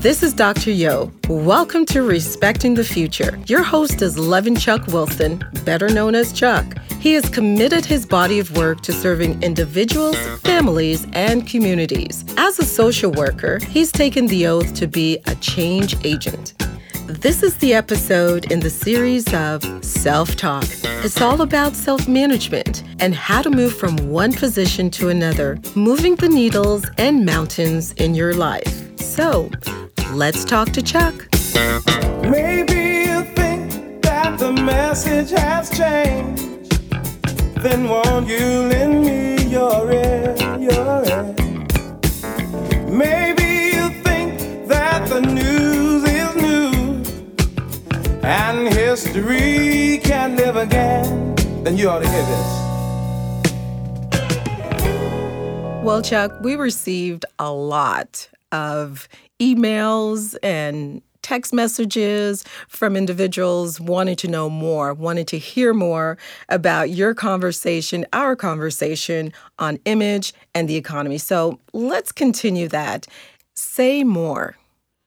This is Dr. Yo. Welcome to Respecting the Future. Your host is Levin Chuck Wilson, better known as Chuck. He has committed his body of work to serving individuals, families, and communities. As a social worker, he's taken the oath to be a change agent. This is the episode in the series of Self Talk. It's all about self management and how to move from one position to another, moving the needles and mountains in your life. So, let's talk to Chuck. Maybe you think that the message has changed. Then won't you lend me your ear, your ear? Maybe you think that the news is new and history can live again. Then you ought to hear this. Well, Chuck, we received a lot of emails and text messages from individuals wanting to know more, wanting to hear more about your conversation, our conversation on image and the economy. So let's continue that. Say more.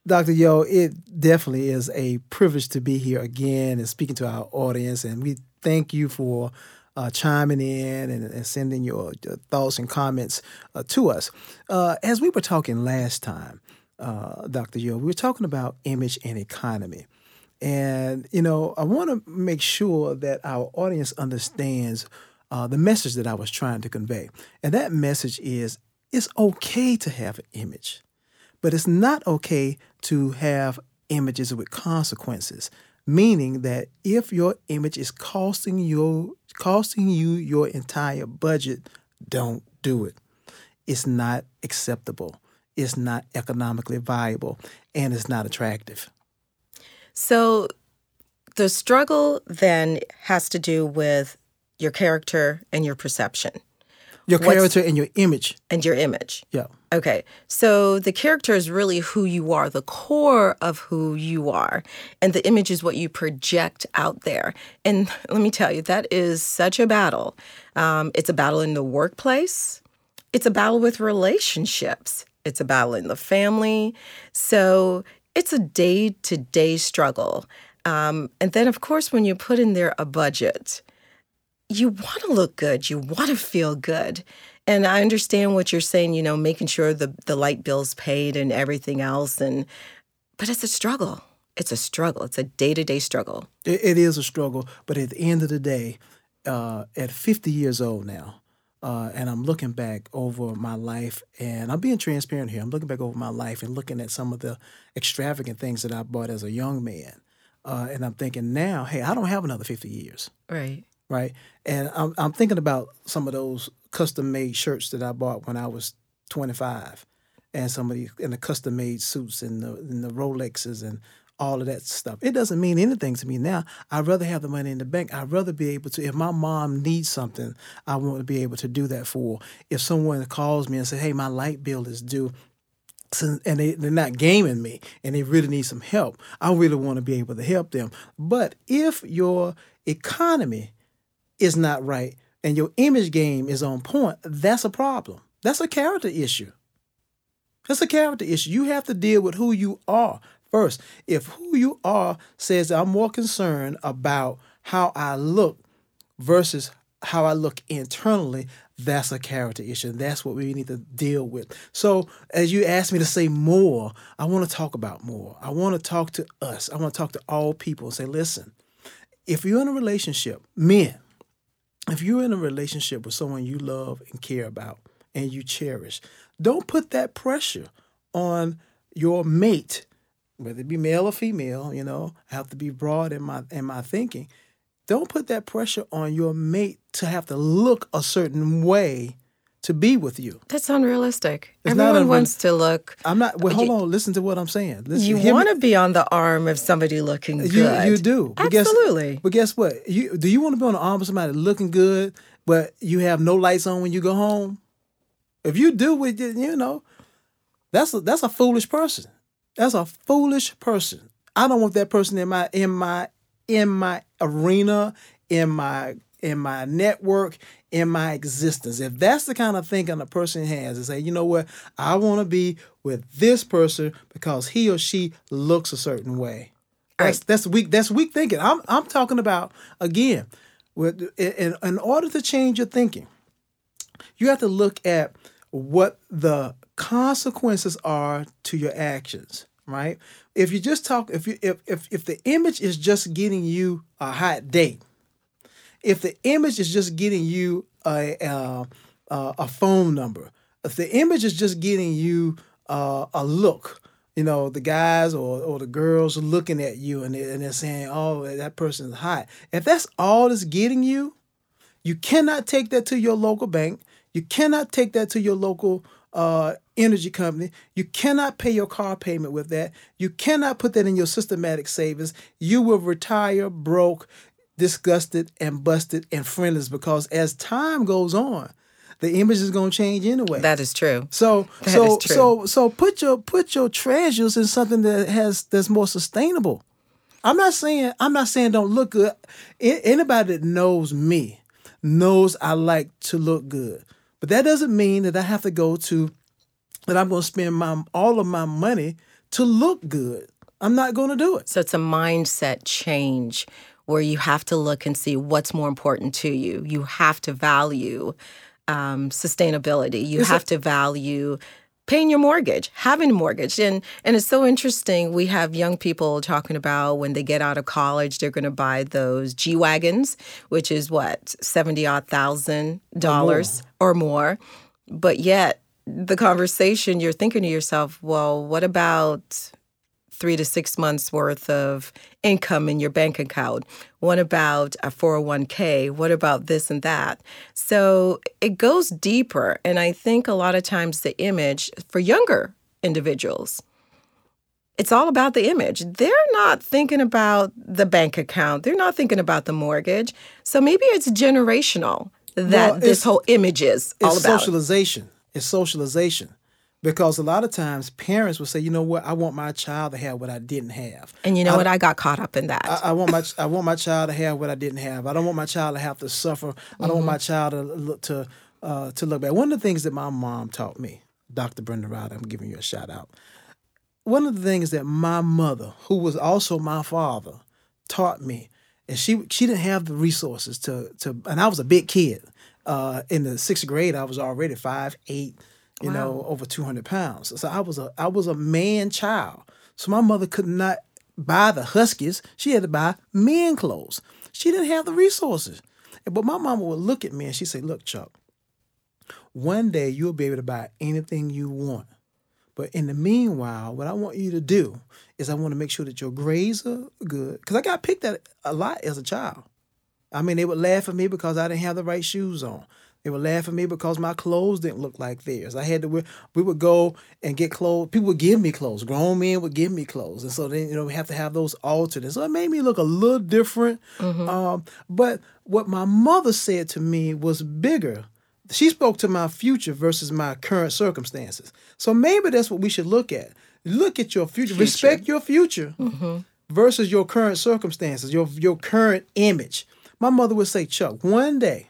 Dr. Yo, it definitely is a privilege to be here again and speaking to our audience. And we thank you for uh, chiming in and, and sending your, your, thoughts and comments uh, to us. Uh, as we were talking last time, uh, Dr. Yo, we were talking about image and economy. And, you know, I want to make sure that our audience understands uh, the message that I was trying to convey. And that message is it's okay to have an image, but it's not okay to have images with consequences. Meaning that if your image is costing you costing you your entire budget, don't do it. It's not acceptable is not economically viable and it's not attractive. So the struggle then has to do with your character and your perception. Your character What's, and your image. And your image. Yeah. Okay. So the character is really who you are, the core of who you are. And the image is what you project out there. And let me tell you, that is such a battle. Um, it's a battle in the workplace, it's a battle with relationships it's a battle in the family. So it's a day to day struggle. Um, and then, of course, when you put in there a budget, you want to look good, you want to feel good. And I understand what you're saying, you know, making sure the, the light bill's paid and everything else. And but it's a struggle. It's a struggle. It's a day to day struggle. It, it is a struggle. But at the end of the day, uh, at 50 years old now, uh, and I'm looking back over my life, and I'm being transparent here. I'm looking back over my life and looking at some of the extravagant things that I bought as a young man. Uh, and I'm thinking now, hey, I don't have another 50 years. Right. Right. And I'm, I'm thinking about some of those custom made shirts that I bought when I was 25 and some of the, and the custom made suits and the, and the Rolexes and all of that stuff. It doesn't mean anything to me now. I'd rather have the money in the bank. I'd rather be able to, if my mom needs something, I want to be able to do that for. If someone calls me and says, hey, my light bill is due, and they, they're not gaming me and they really need some help, I really want to be able to help them. But if your economy is not right and your image game is on point, that's a problem. That's a character issue. That's a character issue. You have to deal with who you are first. If who you are says I'm more concerned about how I look versus how I look internally, that's a character issue. That's what we need to deal with. So, as you asked me to say more, I want to talk about more. I want to talk to us. I want to talk to all people and say, listen, if you're in a relationship, men, if you're in a relationship with someone you love and care about and you cherish, don't put that pressure on your mate whether it be male or female, you know, I have to be broad in my in my thinking. Don't put that pressure on your mate to have to look a certain way to be with you. That's unrealistic. It's Everyone wants to look. I'm not. Well, hold on. Listen to what I'm saying. Listen, you want to be on the arm of somebody looking good. You, you do. But Absolutely. Guess, but guess what? You do you want to be on the arm of somebody looking good, but you have no lights on when you go home? If you do, with you know, that's a, that's a foolish person. That's a foolish person. I don't want that person in my in my in my arena, in my in my network, in my existence. If that's the kind of thinking a person has, to say, you know what, I want to be with this person because he or she looks a certain way. That's Right. that's weak. That's weak thinking. I'm I'm talking about again. With in, in order to change your thinking, you have to look at what the consequences are to your actions right if you just talk if you if if, if the image is just getting you a hot date if the image is just getting you a uh, a phone number if the image is just getting you uh, a look you know the guys or, or the girls looking at you and they're, and they're saying oh that person's hot if that's all that's getting you you cannot take that to your local bank. You cannot take that to your local uh, energy company. You cannot pay your car payment with that. You cannot put that in your systematic savings. You will retire broke, disgusted, and busted and friendless because as time goes on, the image is going to change anyway. That is true. So That so true. so so put your put your treasures in something that has that's more sustainable. I'm not saying I'm not saying don't look good. Anybody that knows me knows I like to look good, but that doesn't mean that I have to go to that I'm going to spend my all of my money to look good. I'm not going to do it. So it's a mindset change where you have to look and see what's more important to you. You have to value um, sustainability. You have to value paying your mortgage, having a mortgage. And and it's so interesting. We have young people talking about when they get out of college, they're going to buy those G wagons, which is what seventy odd thousand dollars or more. But yet, the conversation you're thinking to yourself, well, what about three to six months worth of income in your bank account? What about a 401k? What about this and that? So it goes deeper. And I think a lot of times the image for younger individuals, it's all about the image. They're not thinking about the bank account, they're not thinking about the mortgage. So maybe it's generational that Well, this whole image is all it's about. socialization. It's socialization. Because a lot of times parents will say, you know what, I want my child to have what I didn't have. and you know what? I got caught up in that. I, I want my I want my child to have what I didn't have. I don't want my child to have to suffer. I don't want my child to look to uh, to look back. One of the things that my mom taught me, Dr. Brenda Ryder, I'm giving you a shout out. One of the things that my mother, who was also my father, taught me, and she she didn't have the resources to to, and I was a big kid. Uh, in the sixth grade, I was already five eight, you know, over two hundred pounds. So I was a I was a man child. So my mother could not buy the Huskies. She had to buy men clothes. She didn't have the resources. But my mama would look at me and she'd say, Look, Chuck, one day you'll be able to buy anything you want. But in the meanwhile, what I want you to do is I want to make sure that your grades are good. Because I got picked at a lot as a child. I mean, they would laugh at me because I didn't have the right shoes on. They would laugh at me because my clothes didn't look like theirs. I had to wear, we would go and get clothes. People would give me clothes. Grown men would give me clothes. And so then, you know, we have to have those altered. And so it made me look a little different. Um, but what my mother said to me was bigger. She spoke to my future versus my current circumstances. So maybe that's what we should look at. Look at your future. Respect your future versus your current circumstances, your your current image. My mother would say, Chuck, one day,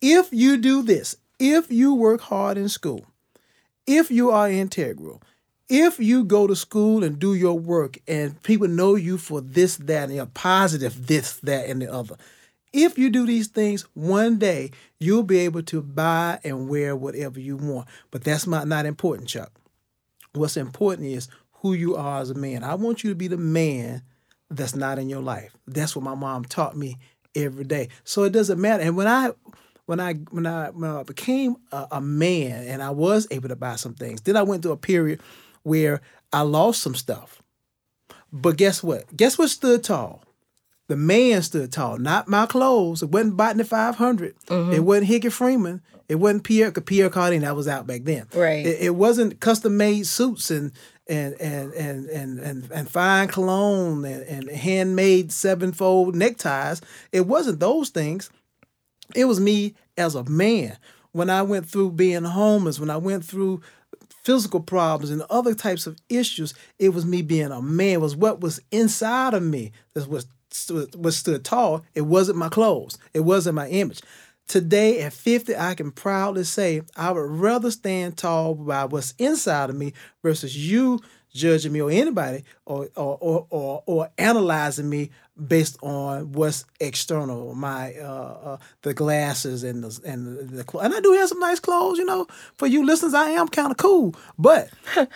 if you do this, if you work hard in school, if you are integral, if you go to school and do your work and people know you for this, that, and a positive this, that, and the other. If you do these things, one day you'll be able to buy and wear whatever you want. But that's not, not important, Chuck. What's important is who you are as a man. I want you to be the man that's not in your life. That's what my mom taught me every day. So it doesn't matter. And when I when I when I when I became a, a man and I was able to buy some things, then I went through a period where I lost some stuff. But guess what? Guess what stood tall? The man stood tall, not my clothes. It wasn't Botany 500. Mm-hmm. It wasn't Hickey Freeman. It wasn't Pierre Pierre Cardin. That was out back then. Right. It, it wasn't custom made suits and and and and and and, and fine cologne and, and handmade sevenfold neckties. It wasn't those things. It was me as a man. When I went through being homeless, when I went through physical problems and other types of issues, it was me being a man. It was what was inside of me that was what stood tall. It wasn't my clothes. It wasn't my image. Today at 50, I can proudly say I would rather stand tall by what's inside of me versus you judging me or anybody or or or or, or analyzing me based on what's external, my uh, uh, the glasses and the and the, the clothes. And I do have some nice clothes, you know. For you listeners, I am kind of cool, but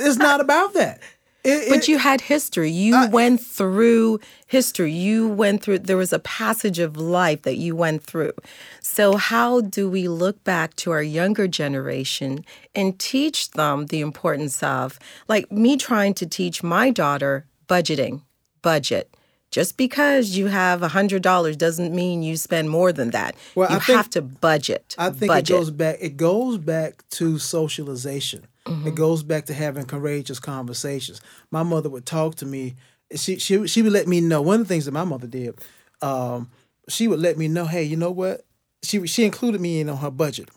it's not about that. It- But it- you had history. You uh, went through history. You went through, there was a passage of life that you went through. So, how do we look back to our younger generation and teach them the importance of, like me trying to teach my daughter budgeting, budget? Just because you have $100 doesn't mean you spend more than that. Well, you I think- have to budget. I think budget. it goes back. It goes back to socialization. Mm-hmm. It goes back to having courageous conversations. My mother would talk to me. She she she would let me know. One of the things that my mother did, um, she would let me know. Hey, you know what? She she included me in on her budget.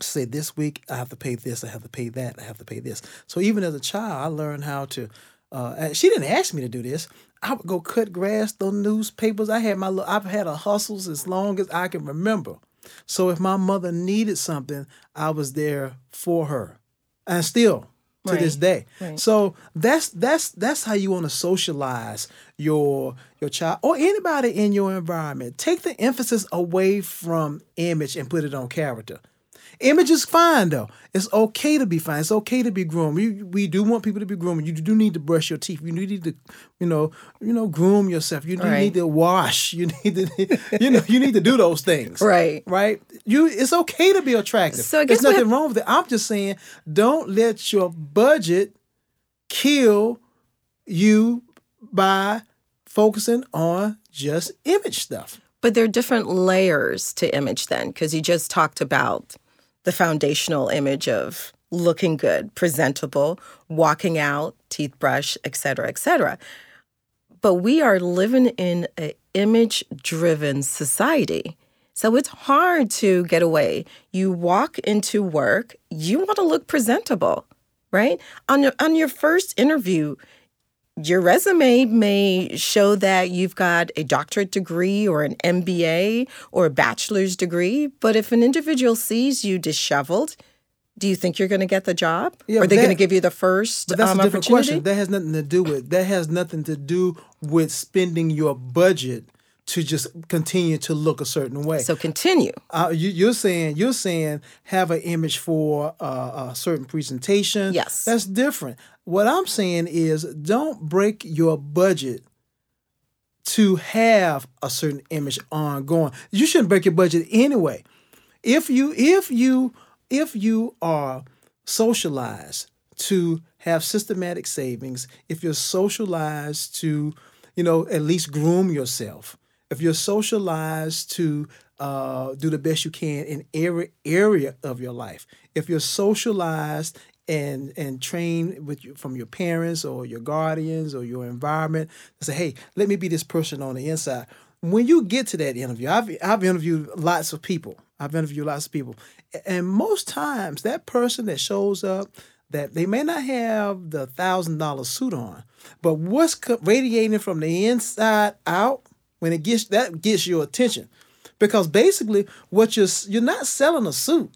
Say this week I have to pay this. I have to pay that. I have to pay this. So even as a child, I learned how to. Uh, she didn't ask me to do this. I would go cut grass, those newspapers. I had my. little- I've had a hustles as long as I can remember. So if my mother needed something, I was there for her, and still to this day. So that's that's that's how you want to socialize your your child or anybody in your environment. Take the emphasis away from image and put it on character. Image is fine though. It's okay to be fine. It's okay to be groomed. We, we do want people to be groomed. You do need to brush your teeth. You need to, you know, you know, groom yourself. You do Right. need to wash. You need to, you know, you need to do those things. Right. Right. You. It's okay to be attractive. So There's nothing wrong with it. I'm just saying, don't let your budget kill you by focusing on just image stuff. But there are different layers to image then, because you just talked about the foundational image of looking good, presentable, walking out, teeth brush, etc., cetera, et cetera. But we are living in an image driven society. So it's hard to get away. You walk into work, you want to look presentable, right? On your, on your first interview, your resume may show that you've got a doctorate degree or an MBA or a bachelor's degree, but if an individual sees you disheveled, do you think you're going to get the job? Yeah, Are they going to give you the first But that's um, a different opportunity? question. That has nothing to do with. That has nothing to do with spending your budget to just continue to look a certain way. So continue. uh, you, you're saying you're saying have an image for uh, a certain presentation. Yes. that's different. What I'm saying is don't break your budget to have a certain image ongoing. You shouldn't break your budget anyway. If you if you if you are socialized to have systematic savings, if you're socialized to, you know, at least groom yourself, if you're socialized to uh, do the best you can in every area of your life, if you're socialized and and trained with you, from your parents or your guardians or your environment to say, hey, let me be this person on the inside. When you get to that interview, I've I've interviewed lots of people. I've interviewed lots of people, and most times that person that shows up that they may not have the thousand dollar suit on, but what's radiating from the inside out when it gets that gets your attention, because basically what you're you're not selling a suit.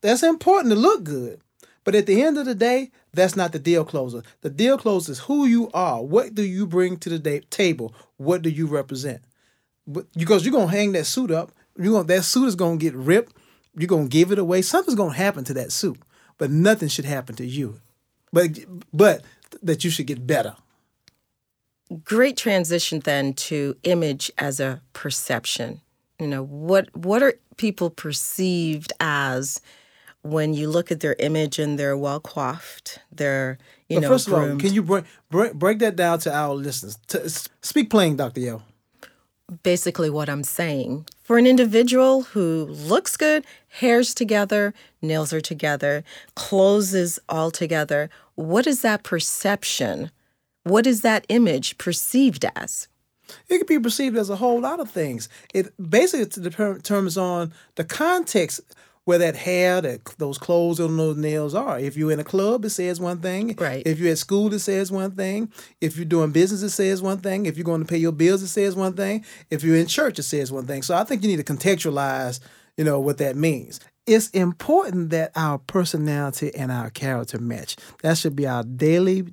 That's important to look good, but at the end of the day, that's not the deal closer. The deal closer is who you are. What do you bring to the table? What do you represent? But because you're gonna hang that suit up, you going that suit is gonna get ripped. You're gonna give it away. Something's gonna happen to that suit, but nothing should happen to you. But but that you should get better. Great transition then to image as a perception. You know, what what are people perceived as when you look at their image and they're well coiffed, they're you But know first of all, can you break, break break that down to our listeners? To, speak plain, Doctor Yo. basically what I'm saying. For an individual who looks good, hair's together, nails are together, clothes is all together, what is that perception? What is that image perceived as? It can be perceived as a whole lot of things. It basically determines on the context. where that hair, that those clothes on those nails are. If you're in a club, it says one thing. Right. If you're at school, it says one thing. If you're doing business, it says one thing. If you're going to pay your bills, it says one thing. If you're in church, it says one thing. So I think you need to contextualize, you know, what that means. It's important that our personality and our character match. That should be our daily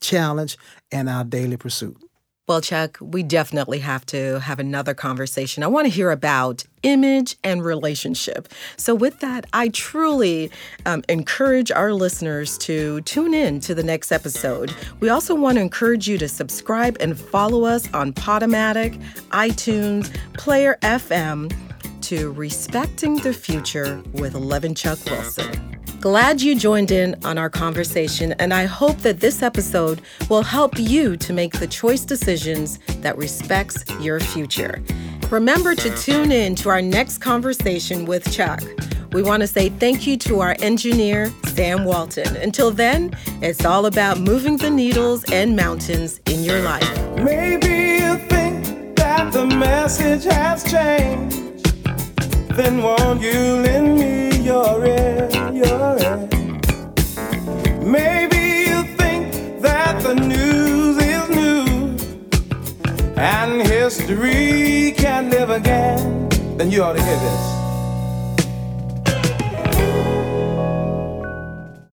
challenge and our daily pursuit. Well, Chuck, we definitely have to have another conversation. I want to hear about image and relationship. So, with that, I truly um, encourage our listeners to tune in to the next episode. We also want to encourage you to subscribe and follow us on Podomatic, iTunes, Player FM to Respecting the Future with Levin Chuck Wilson. Glad you joined in on our conversation, and I hope that this episode will help you to make the choice decisions that respects your future. Remember to tune in to our next conversation with Chuck. We want to say thank you to our engineer, Sam Walton. Until then, it's all about moving the needles and mountains in your life. Maybe you think that the message has changed. Then won't you lend me your ear? Maybe you think that the news is new and history can live again. Then you ought to hear this.